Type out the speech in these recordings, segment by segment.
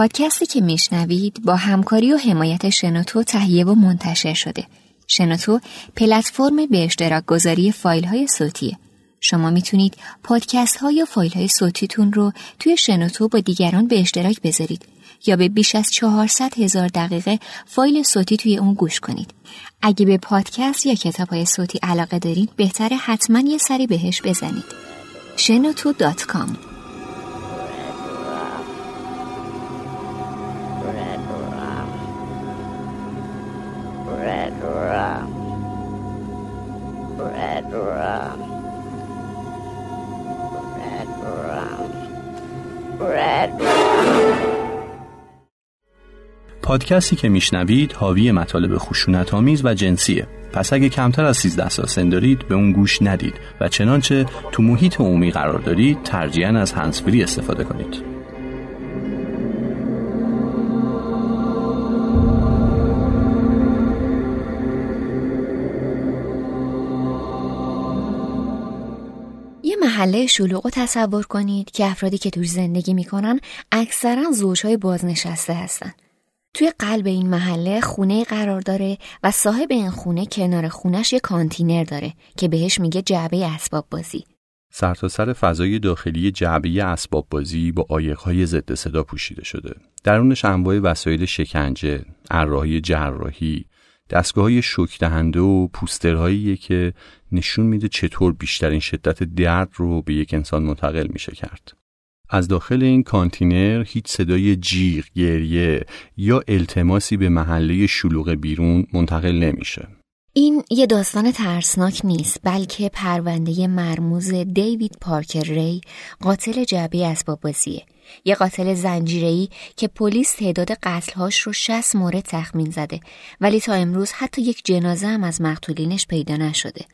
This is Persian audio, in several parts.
پادکستی که میشنوید با همکاری و حمایت شنوتو تهیه و منتشر شده. شنوتو پلتفرم به اشتراک گذاری فایل های صوتیه. شما می‌تونید پادکست ها یا فایل های صوتیتون رو توی شنوتو با دیگران به اشتراک بذارید یا به بیش از 400 هزار دقیقه فایل صوتی توی اون گوش کنید. اگه به پادکست یا کتاب های صوتی علاقه دارید بهتره حتما یه سری بهش بزنید. شنوتو.com پادکستی که میشنوید حاوی مطالب خشونت آمیز و جنسیه پس اگه کمتر از 13 سال سن دارید به اون گوش ندید و چنانچه تو محیط عمومی قرار دارید ترجیحاً از هنسفری استفاده کنید یه محله شلوغ رو تصور کنید که افرادی که توش زندگی می‌کنن اکثرا زوجهای بازنشسته هستن. توی قلب این محله خونه قرار داره و صاحب این خونه کنار خونش یه کانتینر داره که بهش میگه جعبه اسباب بازی. سرتاسر سر فضای داخلی جعبه اسباب بازی با آیقهای ضد صدا پوشیده شده. درونش انواع وسایل شکنجه، عراحی جراحی، دستگاه های شک دهنده و پوسترهایی که نشون میده چطور بیشترین شدت درد رو به یک انسان منتقل میشه کرد. از داخل این کانتینر هیچ صدای جیغ، گریه یا التماسی به محله شلوغ بیرون منتقل نمیشه. این یه داستان ترسناک نیست بلکه پرونده مرموز دیوید پارکر ری قاتل جعبه اسباب بازیه یه قاتل زنجیره‌ای که پلیس تعداد قتلهاش رو 60 مورد تخمین زده ولی تا امروز حتی یک جنازه هم از مقتولینش پیدا نشده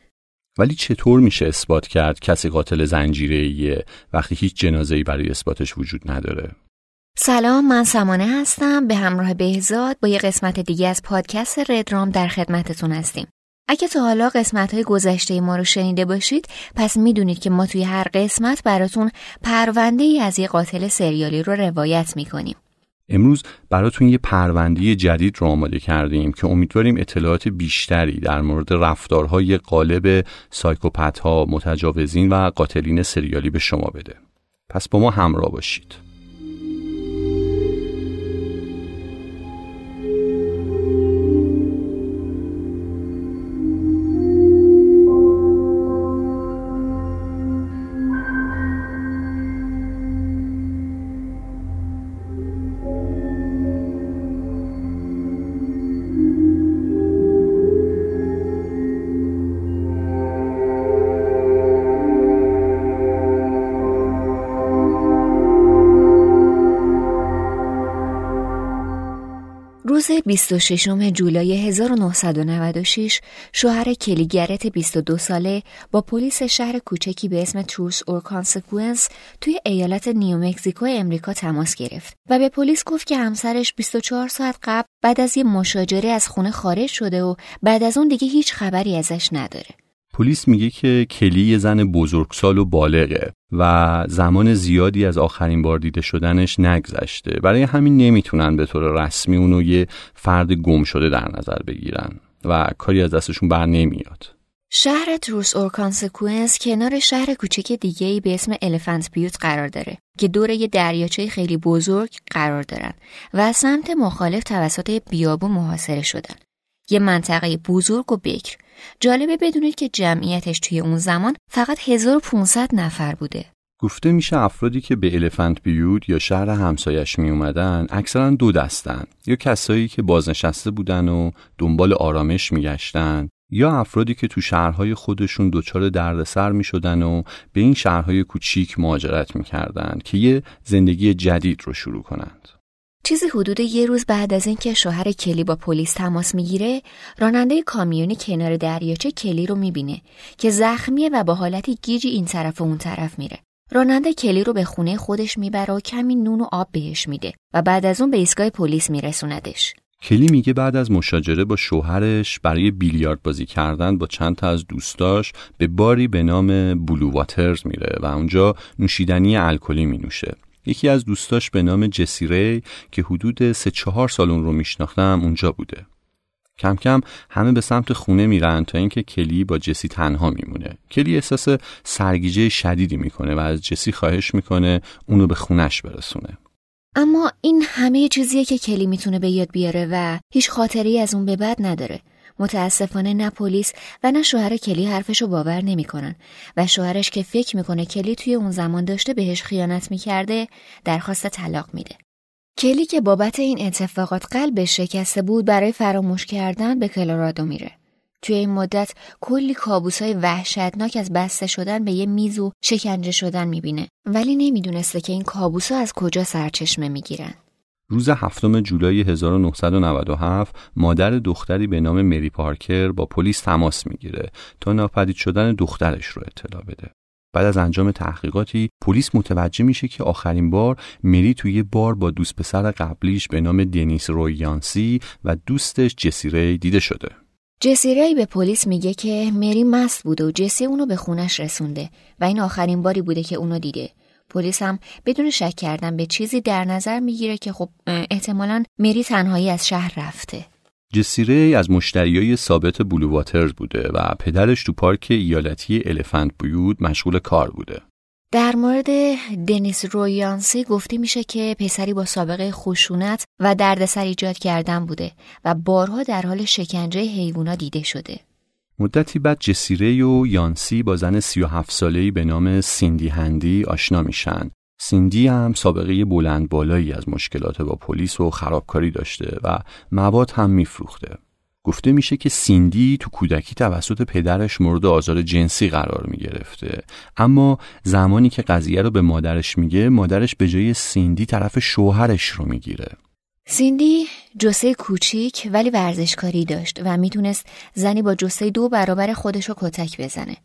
ولی چطور میشه اثبات کرد کسی قاتل زنجیره‌ایه وقتی هیچ جنازه‌ای برای اثباتش وجود نداره؟ سلام من سمانه هستم. به همراه بهزاد با یه قسمت دیگه از پادکست ردرام در خدمتتون هستیم. اگه تا حالا قسمت های گذشته ما رو شنیده باشید پس می‌دونید که ما توی هر قسمت براتون پرونده ای از یه قاتل سریالی رو روایت می‌کنیم. امروز براتون یه پرونده جدید رو آماده کردیم که امیدواریم اطلاعات بیشتری در مورد رفتارهای قالب سایکوپت ها، متجاوزین و قاتلین سریالی به شما بده. پس با ما همراه باشید. روز 26 جولای 1996 شوهر کلی گرت 22 ساله با پلیس شهر کوچکی به اسم تروس اور کانسکوئنس توی ایالت نیومکزیکو امریکا تماس گرفت و به پلیس گفت که همسرش 24 ساعت قبل بعد از یه مشاجره از خونه خارج شده و بعد از اون دیگه هیچ خبری ازش نداره. پلیس میگه که کلی یه زن بزرگسال و بالغه و زمان زیادی از آخرین بار دیده شدنش نگذشته برای همین نمی‌تونن به طور رسمی اونو یه فرد گم شده در نظر بگیرن و کاری از دستشون بر نمیاد شهر تروس اور کانسکوئنس کنار شهر کوچک دیگه ای به اسم الفنت بیوت قرار داره که دور یه دریاچه خیلی بزرگ قرار دارن و سمت مخالف توسط بیابون محاصره شدن. یه منطقه بزرگ و بکر جالبه بدونید که جمعیتش توی اون زمان فقط 1500 نفر بوده. گفته میشه افرادی که به الفنت بیوت یا شهر همسایش می اومدن اکثرا دو دستن یا کسایی که بازنشسته بودن و دنبال آرامش میگشتن یا افرادی که تو شهرهای خودشون دچار دردسر می شدن و به این شهرهای کوچیک مهاجرت می‌کردند که یه زندگی جدید رو شروع کنند. چیزی حدود یه روز بعد از اینکه شوهر کلی با پلیس تماس می‌گیره راننده کامیونی کنار دریاچه کلی رو می‌بینه که زخمیه و با حالتی گیجی این طرف و اون طرف میره. راننده کلی رو به خونه خودش می‌بره و کمی نون و آب بهش میده و بعد از اون به ایستگاه پلیس میرسوندش. کلی میگه بعد از مشاجره با شوهرش برای بیلیارد بازی کردن با چند تا از دوستاش به باری به نام بلو واترز میره و اونجا نوشیدنی الکلی مینوشه. یکی از دوستاش به نام جسیره که حدود سه چهار سال اون رو میشناختم اونجا بوده. کم کم همه به سمت خونه میرن تا اینکه کلی با جسی تنها میمونه. کلی احساس سرگیجه شدیدی می‌کنه و از جسی خواهش می‌کنه اونو به خونش برسونه. اما این همه چیزیه که کلی می‌تونه به یاد بیاره و هیچ خاطری از اون به بعد نداره. متاسفانه نه پلیس و نه شوهر کلی حرفشو باور نمی‌کنن. و شوهرش که فکر می‌کنه کلی توی اون زمان داشته بهش خیانت می‌کرده درخواست طلاق میده. کلی که بابت این اتفاقات قلبش شکسته بود برای فراموش کردن به کلورادو میره. توی این مدت کلی کابوس های وحشتناک از بسته شدن به یه میز و شکنجه شدن می‌بینه. ولی نمی‌دونسته که این کابوس ها از کجا سرچشمه می‌گیرن. روز هفتم جولای 1997 مادر دختری به نام مری پارکر با پلیس تماس می‌گیره تا ناپدید شدن دخترش رو اطلاع بده. بعد از انجام تحقیقاتی پلیس متوجه میشه که آخرین بار مری توی بار با دوست پسر قبلیش به نام دنیس رویانسی و دوستش جسی دیده شده. جسی به پلیس میگه که مری مست بوده و جسی اونو به خونش رسونده و این آخرین باری بوده که اونو دیده. پلیس هم بدون شک کردن به چیزی در نظر می‌گیره که خب احتمالا مری تنهایی از شهر رفته جسیره از مشتریای ثابت بلو واترز بوده و پدرش تو پارک ایالتی الفنت بیود مشغول کار بوده. در مورد دنیس رویانسی گفته میشه که پسری با سابقه خشونت و دردسر ایجاد کردن بوده و بارها در حال شکنجه حیوونا دیده شده. مدتی بعد جسیره و یانسی با زن 37 ساله‌ای به نام سیندی هندی آشنا میشن. سیندی هم سابقه بلند بالایی از مشکلات با پلیس و خرابکاری داشته و مواد هم میفروخته. گفته میشه که سیندی تو کودکی توسط پدرش مورد آزار جنسی قرار می‌گرفته اما زمانی که قضیه رو به مادرش میگه مادرش به جای سیندی طرف شوهرش رو می‌گیره سیندی جسه کوچیک ولی ورزشکاری داشت و می‌تونست زنی با جسه دو برابر خودش رو کتک بزنه.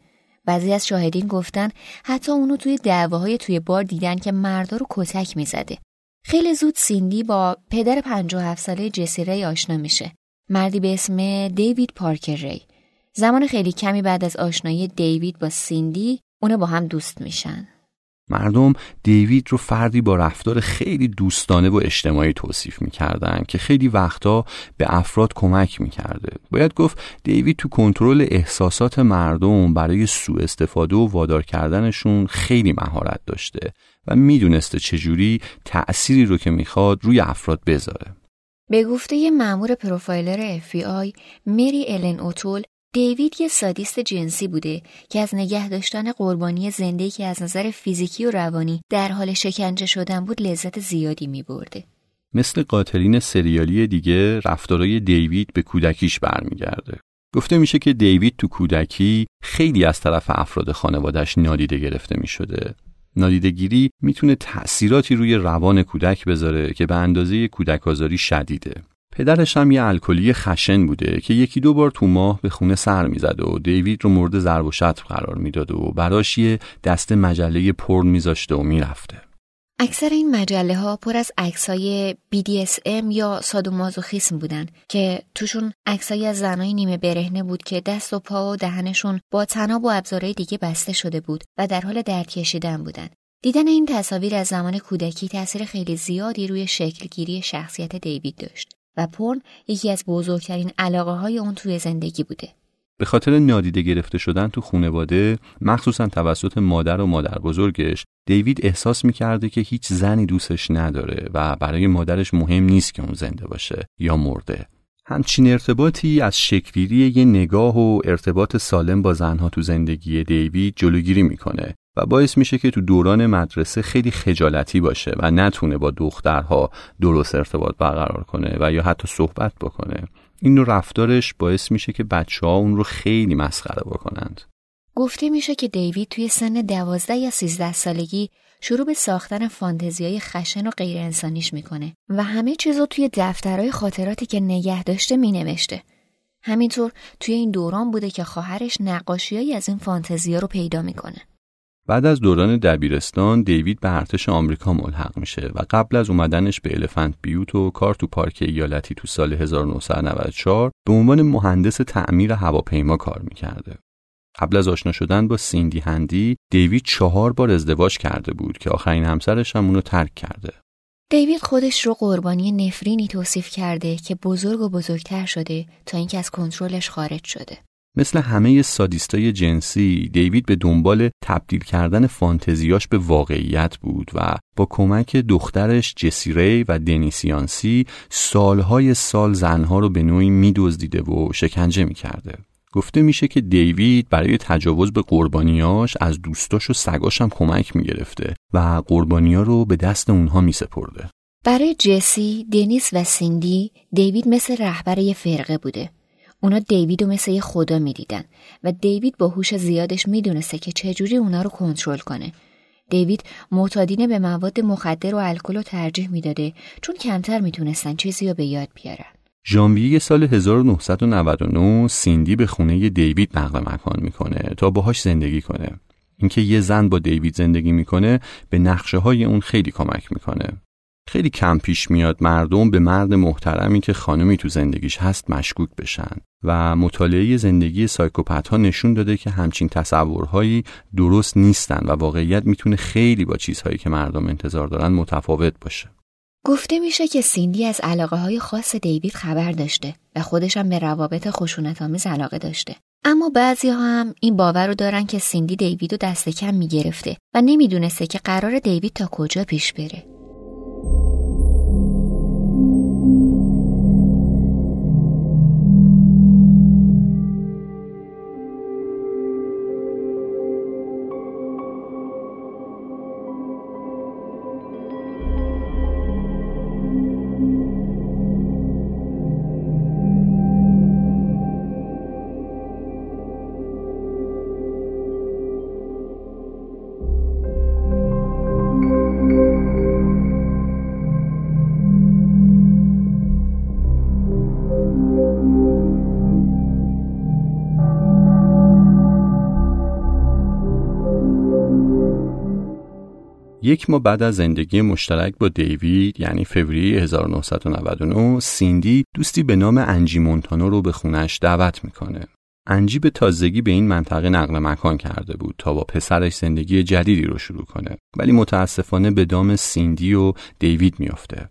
بعضی از شاهدین گفتن حتی اونو توی دعواهای توی بار دیدن که مردا رو کتک می‌زده. خیلی زود سیندی با پدر 57 ساله جسی ری آشنا میشه. مردی به اسم دیوید پارکر ری. زمان خیلی کمی بعد از آشنایی دیوید با سیندی اونو با هم دوست میشن. مردم دیوید رو فردی با رفتار خیلی دوستانه و اجتماعی توصیف می‌کردن که خیلی وقتا به افراد کمک می‌کرده. باید گفت دیوید تو کنترل احساسات مردم برای سوء استفاده و وادار کردنشون خیلی مهارت داشته و می‌دونسته چجوری تأثیری رو که می‌خواد روی افراد بذاره. به گفته یه مأمور پروفایلر FBI مری الن اوتول دیوید یه سادیست جنسی بوده که از نگه داشتن قربانی زنده که از نظر فیزیکی و روانی در حال شکنجه شدن بود لذت زیادی می برده. مثل قاتلین سریالی دیگه رفتارای دیوید به کودکیش برمیگرده. گفته میشه که دیوید تو کودکی خیلی از طرف افراد خانوادش نادیده گرفته می شده. نادیدگیری می‌تونه تأثیراتی روی روان کودک بذاره که به اندازه کودک آزاری شدیده. پدرش هم یه الکلی خشن بوده که یکی دو بار تو ماه به خونه سر می‌زد و دیوید رو مورد ضرب و شتم قرار می‌داد و براش یه دست مجله پرن میذاشته و می‌رفته. اکثر این مجله ها پر از عکسای BDSM یا سادومازوخیسم بودن که توشون عکسایی از زنای نیمه برهنه بود که دست و پا و دهنشون با تناب و ابزارهای دیگه بسته شده بود و در حال درد کشیدن بودن. دیدن این تصاویر از زمان کودکی تاثیر خیلی زیادی روی شکلگیری شخصیت دیوید داشت. و پرن یکی از بزرگترین علاقه های اون توی زندگی بوده. به خاطر نادیده گرفته شدن تو خونواده مخصوصا توسط مادر و مادر بزرگش دیوید احساس می‌کرده که هیچ زنی دوستش نداره و برای مادرش مهم نیست که اون زنده باشه یا مرده همچین ارتباطی از شکلیری یه نگاه و ارتباط سالم با زنها تو زندگی دیوید جلوگیری می‌کنه و باعث میشه که تو دوران مدرسه خیلی خجالتی باشه و نتونه با دخترها درست ارتباط برقرار کنه و یا حتی صحبت بکنه این نوع رفتارش باعث میشه که بچه ها اون رو خیلی مسخره بکنند گفته میشه که دیوید توی سن دوازده یا سیزده سالگی شروع به ساختن های خشن و غیر انسانیش می‌کنه و همه چیز رو توی دفترهای خاطراتی که نگه داشته مینوشته. همینطور توی این دوران بوده که خواهرش نقاشیهایی از این فانتزیا رو پیدا می‌کنه. بعد از دوران دبیرستان دیوید به ارتش آمریکا ملحق میشه و قبل از اومدنش به الفنت بیوت و کار تو پارک ایالتی تو سال 1994 به عنوان مهندس تعمیر هواپیما کار می‌کرده. قبل از آشنا شدن با سیندی هندی دیوید چهار بار ازدواج کرده بود که آخرین همسرش هم اونو ترک کرده دیوید خودش رو قربانی نفرینی توصیف کرده که بزرگ و بزرگتر شده تا اینکه از کنترلش خارج شده مثل همه سادیستای جنسی دیوید به دنبال تبدیل کردن فانتزیاش به واقعیت بود و با کمک دخترش جسیری و دنیسیانسی سالهای سال زنها رو به نوعی میدزدیده و شکنجه می‌کرده. گفته میشه که دیوید برای تجاوز به قربانیاش از دوستاش و سگاش هم کمک می‌گرفته و قربانیا رو به دست اونها میسپرده. برای جسی، دنیس و سیندی دیوید مثل رهبر یه فرقه بوده. اونا دیوید رو مثل یه خدا می‌دیدن و دیوید با هوش زیادش می‌دونسته که چجوری اونا رو کنترل کنه. دیوید معتادینه به مواد مخدر و الکل رو ترجیح می‌داده چون کمتر می‌تونستن چیزی رو به یاد بیارن. ژانویه سال 1999 سیندی به خونه دیوید نقل مکان می‌کنه تا باهاش زندگی کنه. اینکه یه زن با دیوید زندگی می‌کنه به نقشه های اون خیلی کمک می‌کنه. خیلی کم پیش میاد مردم به مرد محترمی که خانمی تو زندگیش هست مشکوک بشن و مطالعه زندگی سایکوپت ها نشون داده که همچین تصورهایی درست نیستن و واقعیت می‌تونه خیلی با چیزهایی که مردم انتظار دارن متفاوت باشه. گفته میشه که سیندی از علاقه های خاص دیوید خبر داشته و خودش هم به روابط خشونت آمیز علاقه داشته. اما بعضی ها هم این باور رو دارن که سیندی دیوید رو دست کم می‌گرفته و نمی‌دونسته که قرار دیوید تا کجا پیش بره. یک ماه بعد از زندگی مشترک با دیوید یعنی فوریه 1999 سیندی دوستی به نام انجی مونتانو رو به خونش دعوت می‌کنه. انجی به تازگی به این منطقه نقل مکان کرده بود تا با پسرش زندگی جدیدی رو شروع کنه ولی متاسفانه به دام سیندی و دیوید میافته.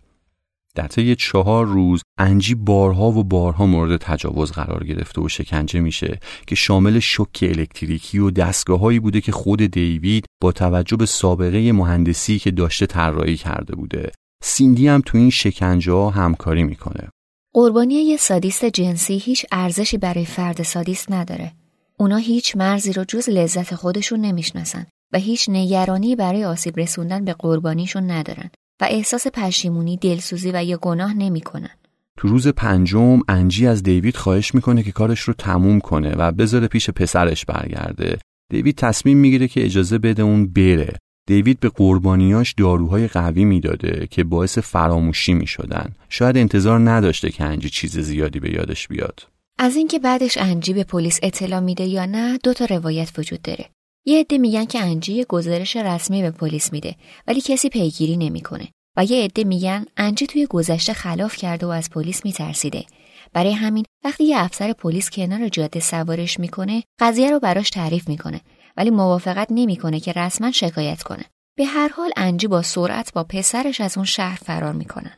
در طی چهار روز انجی بارها و بارها مورد تجاوز قرار گرفته و شکنجه میشه که شامل شوک الکتریکی و دستگاههایی بوده که خود دیوید با توجه به سابقه مهندسی که داشته طراحی کرده بوده. سیندی هم تو این شکنجه ها همکاری می‌کنه. قربانی یه سادیست جنسی هیچ ارزشی برای فرد سادیست نداره. اونا هیچ مرزی رو جز لذت خودشون نمی‌شناسن و هیچ نگرانی برای آسیب رسوندن به قربانیشون ندارن. و احساس پشیمونی، دلسوزی و یا گناه نمی‌کنن. تو روز پنجم انجی از دیوید خواهش می‌کنه که کارش رو تموم کنه و بذاره پیش پسرش برگرده. دیوید تصمیم می‌گیره که اجازه بده اون بره. دیوید به قربانیاش داروهای قوی می‌داده که باعث فراموشی می‌شدن. شاید انتظار نداشته که انجی چیز زیادی به یادش بیاد. از اینکه بعدش انجی به پلیس اطلاع میده یا نه دو تا روایت وجود داره. یه عده میگن که انجی گزارش رسمی به پلیس میده ولی کسی پیگیری نمی‌کنه. و یه عده میگن انجی توی گذشته خلاف کرده و از پلیس میترسیده. برای همین وقتی یه افسر پلیس کنار جاده سوارش می‌کنه قضیه رو براش تعریف می‌کنه. ولی موافقت نمی‌کنه که رسما شکایت کنه. به هر حال انجی با سرعت با پسرش از اون شهر فرار می‌کنن.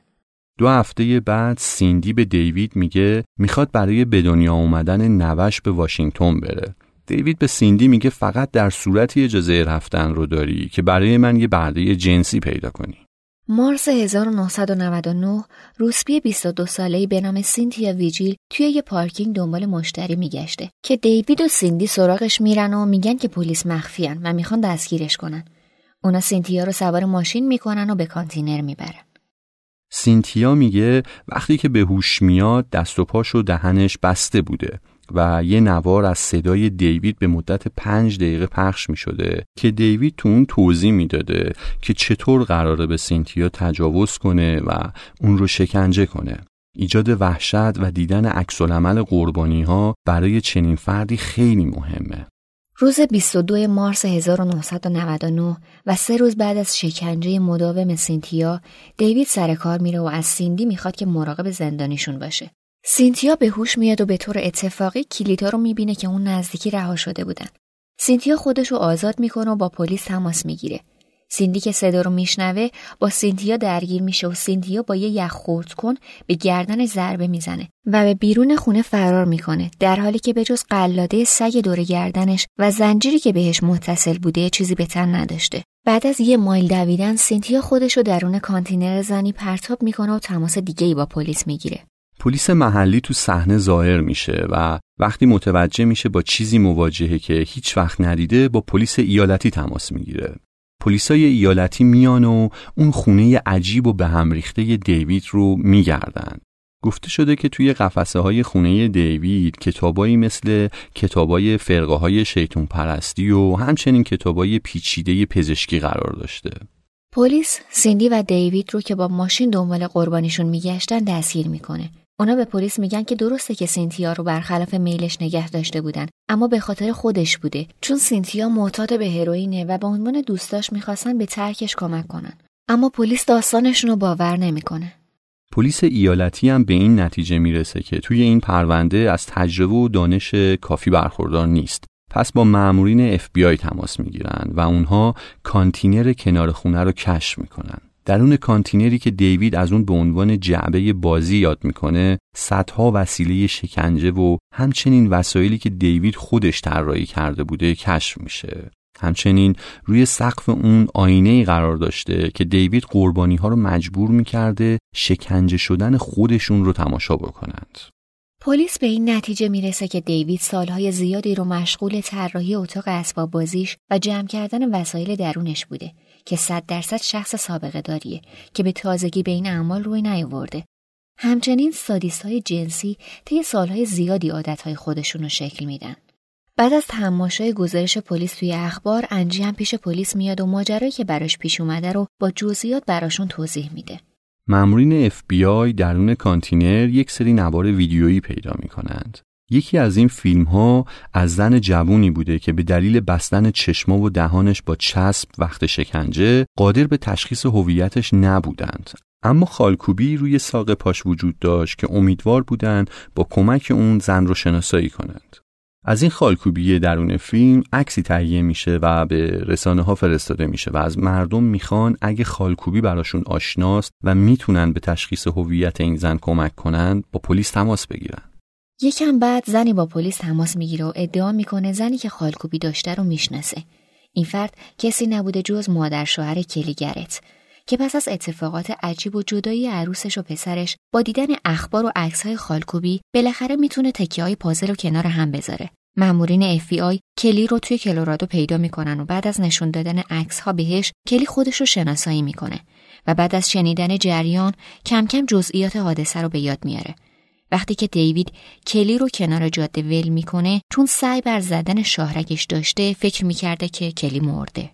دو هفته بعد سیندی به دیوید میگه می‌خواد برای به دنیا اومدن نوه‌ش به واشنگتن بره. دیوید به سیندی میگه فقط در صورتی اجازه رفتن رو داری که برای من یه برده جنسی پیدا کنی. مارس 1999 روسپی 22 ساله‌ای به نام سینتیا ویجیل توی یه پارکینگ دنبال مشتری میگشته که دیوید و سیندی سراغش میرن و میگن که پلیس مخفیان و می‌خوان دستگیرش کنن. اونا سینتیا رو سوار ماشین می‌کنن و به کانتینر می‌برن. سینتیا میگه وقتی که به هوش میاد دست و پاش و دهنش بسته بوده و یه نوار از صدای دیوید به مدت پنج دقیقه پخش می شده که دیوید تو اون توضیح می‌داده که چطور قراره به سینتیا تجاوز کنه و اون رو شکنجه کنه. ایجاد وحشت و دیدن عکس قربانی ها برای چنین فردی خیلی مهمه. روز 22 مارس 1999 و سه روز بعد از شکنجه مداوم سینتیا دیوید سر کار میره و از سیندی می‌خواد که مراقب زندانیشون باشه. سینتیا به هوش میاد و به طور اتفاقی کلیدا رو می‌بینه که اون نزدیکی رها شده بودن. سینتیا خودش رو آزاد می‌کنه و با پلیس تماس می‌گیره. سیندی که صدا رو میشنوه با سینتیا درگیر میشه و سینتیا با یه یخ خرد کن به گردن ضربه می‌زنه و به بیرون خونه فرار می‌کنه در حالی که به جز قلاده سگ دور گردنش و زنجیری که بهش متصل بوده چیزی به تن نداشته. بعد از یه مایل دویدن سینتیا خودش رو درون کانتینر زنی پرتاب می‌کنه و تماس دیگه ای با پلیس می‌گیره. پلیس محلی تو صحنه ظاهر میشه و وقتی متوجه میشه با چیزی مواجهه که هیچ وقت ندیده با پلیس ایالتی تماس می‌گیره پلیسای ایالتی میان و اون خونه عجیب و به هم ریخته دیوید رو میگردن گفته شده که توی قفسه های خونه دیوید کتابایی مثل کتابای فرقه های شیطون پرستی و همچنین کتابای پیچیده پزشکی قرار داشته. پلیس سیندی و دیوید رو که با ماشین دنبال قربانیشون میگشتن دستگیر می‌کنه. اونا به پلیس میگن که درسته که سینتیا رو برخلاف میلش نگه داشته بودن اما به خاطر خودش بوده. چون سینتیا معتاد به هروئینه و به عنوان دوستاش می‌خواستن به ترکش کمک کنن. اما پلیس داستانشون رو باور نمی‌کنه. پلیس ایالتی هم به این نتیجه می‌رسه که توی این پرونده از تجربه و دانش کافی برخوردار نیست. پس با مامورین FBI تماس می‌گیرن و اونها کانتینر کنار خونه رو کشف می‌کنن. درون کانتینری که دیوید از اون به عنوان جعبه بازی یاد می‌کنه صدها وسیله شکنجه و همچنین وسایلی که دیوید خودش طراحی کرده بوده کشف میشه همچنین روی سقف اون آینه قرار داشته که دیوید قربانی ها رو مجبور می‌کرده شکنجه شدن خودشون رو تماشا بکنند. پلیس به این نتیجه می‌رسه که دیوید سالهای زیادی رو مشغول طراحی اتاق اسباب بازیش و جمع کردن وسایل درونش بوده که صد درصد شخص سابقه داریه که به تازگی به این اعمال روی نیاورده. همچنین سادیست های جنسی طی سالهای زیادی عادتهای خودشون رو شکل میدن. بعد از تماشای گزارش پلیس توی اخبار انجی هم پیش پلیس میاد و ماجرایی که براش پیش اومده رو با جزئیات براشون توضیح میده. مامورین FBI درون کانتینر یک سری نوار ویدیویی پیدا می کنند. یکی از این فیلم ها از زن جوونی بوده که به دلیل بستن چشما و دهانش با چسب وقت شکنجه قادر به تشخیص هویتش نبودند. اما خالکوبی روی ساق پاش وجود داشت که امیدوار بودند با کمک اون زن رو شناسایی کنند. از این خالکوبی درون فیلم عکسی تهیه میشه و به رسانه ها فرستاده میشه و از مردم می‌خوان اگه خالکوبی براشون آشناست و می‌تونن به تشخیص هویت این زن کمک کنند با پلیس تماس بگیرن. یکم بعد زنی با پلیس تماس می‌گیره و ادعا می‌کنه زنی که خالکوبی داشته رو می‌شناسه. این فرد کسی نبوده جز مادر شوهر کلیگرت که پس از اتفاقات عجیب و جدایی عروسش و پسرش با دیدن اخبار و عکسهای خالکوبی بالاخره می‌تونه تکیه های پازل رو کنار هم بذاره. مامورین FBI کلی رو توی کلورادو پیدا می‌کنن و بعد از نشون دادن عکس ها بهش کلی خودش رو شناسایی می‌کنه و بعد از شنیدن جریان کم کم جزئیات حادثه رو به یاد میاره. وقتی که دیوید کلی رو کنار جاده ول می‌کنه چون سعی بر زدن شاهرگش داشته فکر می‌کرده که کلی مرده.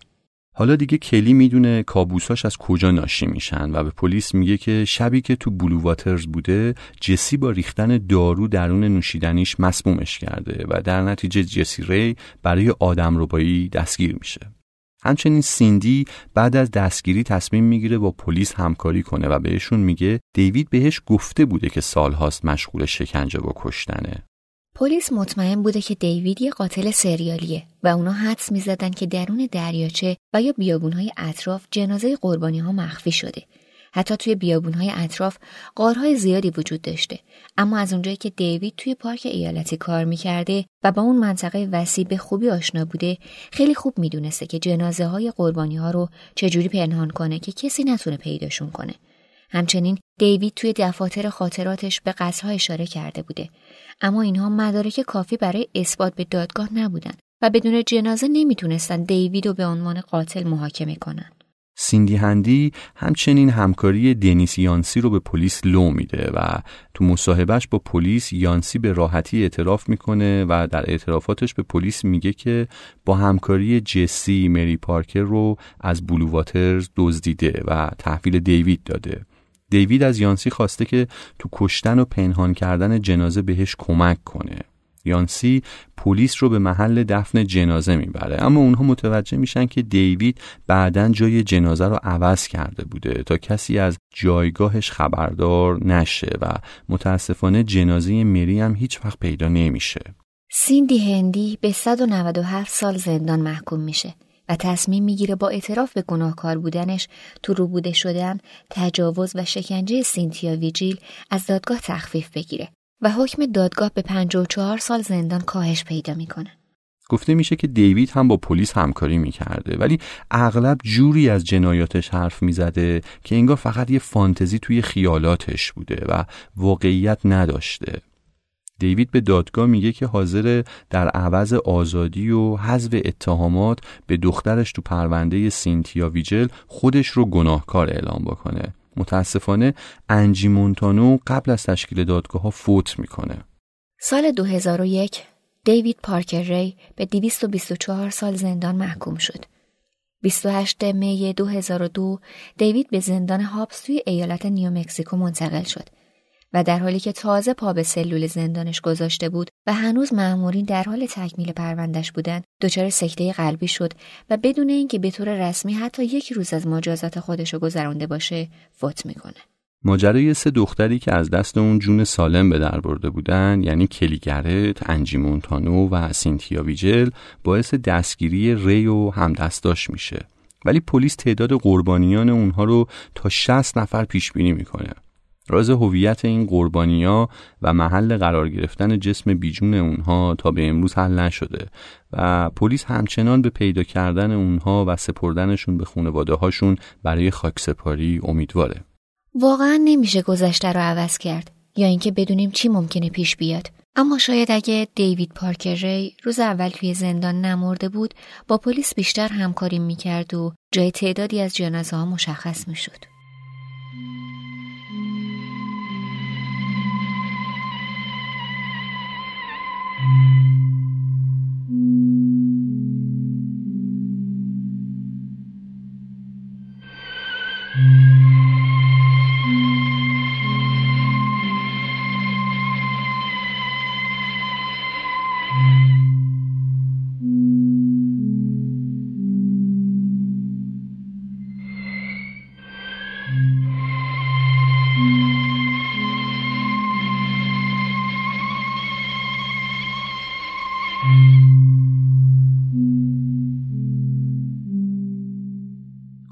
حالا دیگه کلی می‌دونه کابوساش از کجا ناشی میشن و به پلیس میگه که شبی که تو بلو واترز بوده جسی با ریختن دارو درون نوشیدنیش مسمومش کرده و در نتیجه جسی ری برای آدم ربایی دستگیر میشه. همچنین سیندی بعد از دستگیری تصمیم می‌گیره با پلیس همکاری کنه و بهشون میگه دیوید بهش گفته بوده که سالهاست مشغول شکنجه و کشتنه. پلیس مطمئن بوده که دیوید یه قاتل سریالیه و اونا حدس می‌زدن که درون دریاچه و یا بیابونهای اطراف جنازه قربانی ها مخفی شده حتی توی بیابونهای اطراف قارهای زیادی وجود داشته. اما از اونجایی که دیوید توی پارک ایالتی کار می‌کرده و با اون منطقه وسیع به خوبی آشنا بوده خیلی خوب می‌دونسته که جنازه های قربانی ها رو چجوری پنهان کنه که کسی نتونه پیداشون کنه. همچنین دیوید توی دفاتر خاطراتش به قصرها اشاره کرده بوده. اما اینها مدارک کافی برای اثبات به دادگاه نبودن و بدون جنازه نمی‌تونستن دیوید رو به عنوان قاتل محاکمه کنن. سیندی هندی همچنین همکاری دنیس یانسی رو به پلیس لو میده و تو مصاحبهش با پلیس یانسی به راحتی اعتراف می‌کنه و در اعترافاتش به پلیس میگه که با همکاری جسی مری پارکر رو از بلو واترز دزدیده و تحویل دیوید داده. دیوید از یانسی خواسته که تو کشتن و پنهان کردن جنازه بهش کمک کنه. یانسی پلیس رو به محل دفن جنازه می‌بره. اما اونها متوجه میشن که دیوید بعدا جای جنازه رو عوض کرده بوده تا کسی از جایگاهش خبردار نشه و متاسفانه جنازه مری هم هیچ وقت پیدا نمیشه. سیندی هندی به 197 سال زندان محکوم میشه و تصمیم می‌گیره با اعتراف به گناهکار بودنش تو روبوده شدن تجاوز و شکنجه سینتیا ویجیل از دادگاه تخفیف بگیره. و حکم دادگاه به 54 سال زندان کاهش پیدا می‌کنه. گفته میشه که دیوید هم با پلیس همکاری می‌کرده ولی اغلب جوری از جنایاتش حرف می‌زده که انگار فقط یه فانتزی توی خیالاتش بوده و واقعیت نداشته دیوید به دادگاه میگه که حاضر در عوض آزادی و حذف اتهامات به دخترش تو پرونده سینتیا ویجل خودش رو گناهکار اعلام بکنه متاسفانه انجی مونتانو قبل از تشکیل دادگاه ها فوت می‌کنه سال 2001 دیوید پارکر ری به 224 سال زندان محکوم شد. 28 می 2002 دیوید به زندان هابس توی ایالت نیومکسیکو منتقل شد و در حالی که تازه پا به سلول زندانش گذاشته بود و هنوز مأمورین در حال تکمیل پروندش بودند دچار سکته قلبی شد و بدون اینکه به طور رسمی حتی یک روز از مجازات خودش گذرانده باشه فوت می‌کنه. ماجرای سه دختری که از دست اون جون سالم به در برده بودن یعنی کلیگرت، انجی مونتانو و سینتیا ویجل باعث دستگیری ری و همدستاش میشه. ولی پلیس تعداد قربانیان اونها رو تا 60 نفر پیش بینی می‌کنه. راز هویت این قربانیا و محل قرار گرفتن جسم بیجون اونها تا به امروز حل نشده و پلیس همچنان به پیدا کردن اونها و سپردنشون به خانواده هاشون برای خاکسپاری امیدواره واقعا نمیشه گذشته رو عوض کرد یا اینکه بدونیم چی ممکنه پیش بیاد اما شاید اگه دیوید پارکر ری روز اول توی زندان نمرده بود با پلیس بیشتر همکاری می‌کرد و جای تعدادی از جنازه ها مشخص می‌شد.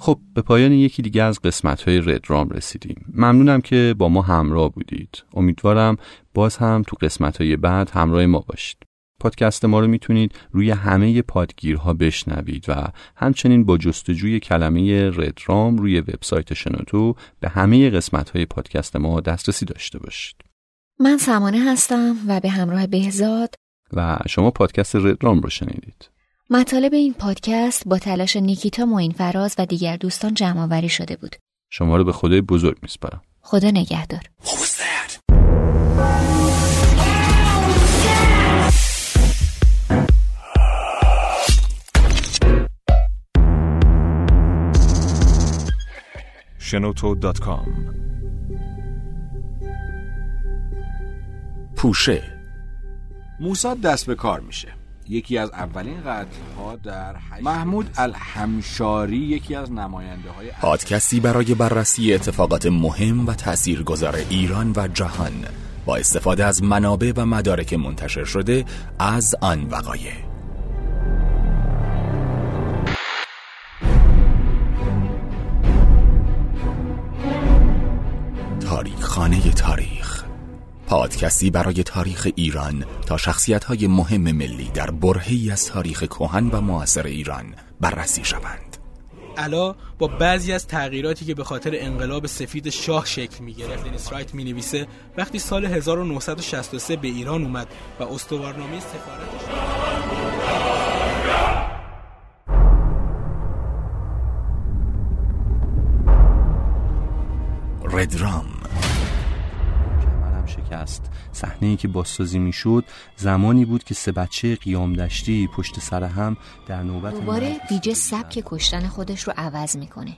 خب به پایان یکی دیگه از قسمت های رام رسیدیم. ممنونم که با ما همراه بودید. امیدوارم باز هم تو قسمت های بعد همراه ما باشید. پادکست ما رو می‌تونید روی همه پادگیرها بشنوید و همچنین با جستجوی کلمه رام روی وبسایت شنوتو به همه قسمت های پادکست ما دسترسی داشته باشید. من سمانه هستم و به همراه بهزاد و شما پادکست رام رو شنیدید مطالب این پادکست با تلاش نیکیتا معین فراز و دیگر دوستان جمع آوری شده بود. شما رو به خدای بزرگ میسپارم. خدا نگهدار. شنوتو.com پوشه موساد دست به کار میشه. یکی از اولین قتل ها در محمود الحمشاری یکی از نماینده های پادکستی برای بررسی اتفاقات مهم و تاثیرگذار ایران و جهان با استفاده از منابع و مدارک منتشر شده از آن وقایع. تاریخ خانه تاریخ. پادکستی برای تاریخ ایران تا شخصیت های مهم ملی در برهی از تاریخ کهن و معاصر ایران بررسی شوند. علا با بعضی از تغییراتی که به خاطر انقلاب سفید شاه شکل می گرفت دنیس رایت می نویسه وقتی سال 1963 به ایران اومد و استوارنامه سفارتش ردرام شکست. صحنه ای که بازسازی می‌شد زمانی بود که سه بچه قیام دشتی پشت سر هم در نوبت دوباره دیجه سبک کشتن خودش رو عوض می‌کنه.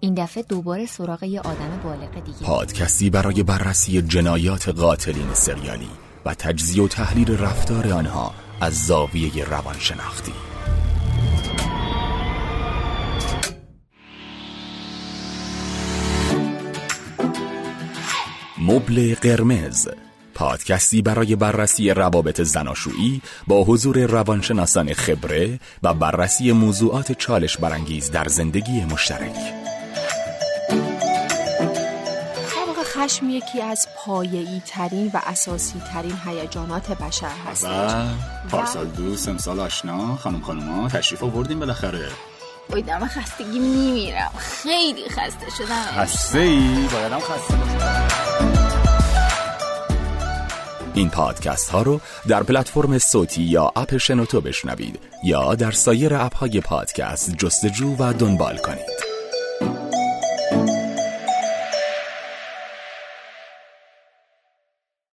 این دفعه دوباره سراغ یه آدم بالغ دیگه پادکستی برای بررسی جنایات قاتلین سریالی و تجزیه و تحلیل رفتار آنها از زاویه روانشناختی. مبل قرمز. پادکستی برای بررسی روابط زناشویی با حضور روانشناسان خبره و بررسی موضوعات چالش برانگیز در زندگی مشترک. خشم یکی از پایه‌ای ترین و اساسی ترین هیجانات بشر هست و پارسال دوست امسال آشنا خانم خانوما تشریف آوردیم بالاخره. وای دم خستگی میمیرم. خیلی خسته شدم. خسته ای؟ بایدم خسته این پادکست ها رو در پلتفرم صوتی یا اپ شنوتو بشنوید یا در سایر اپ های پادکست جستجو و دنبال کنید.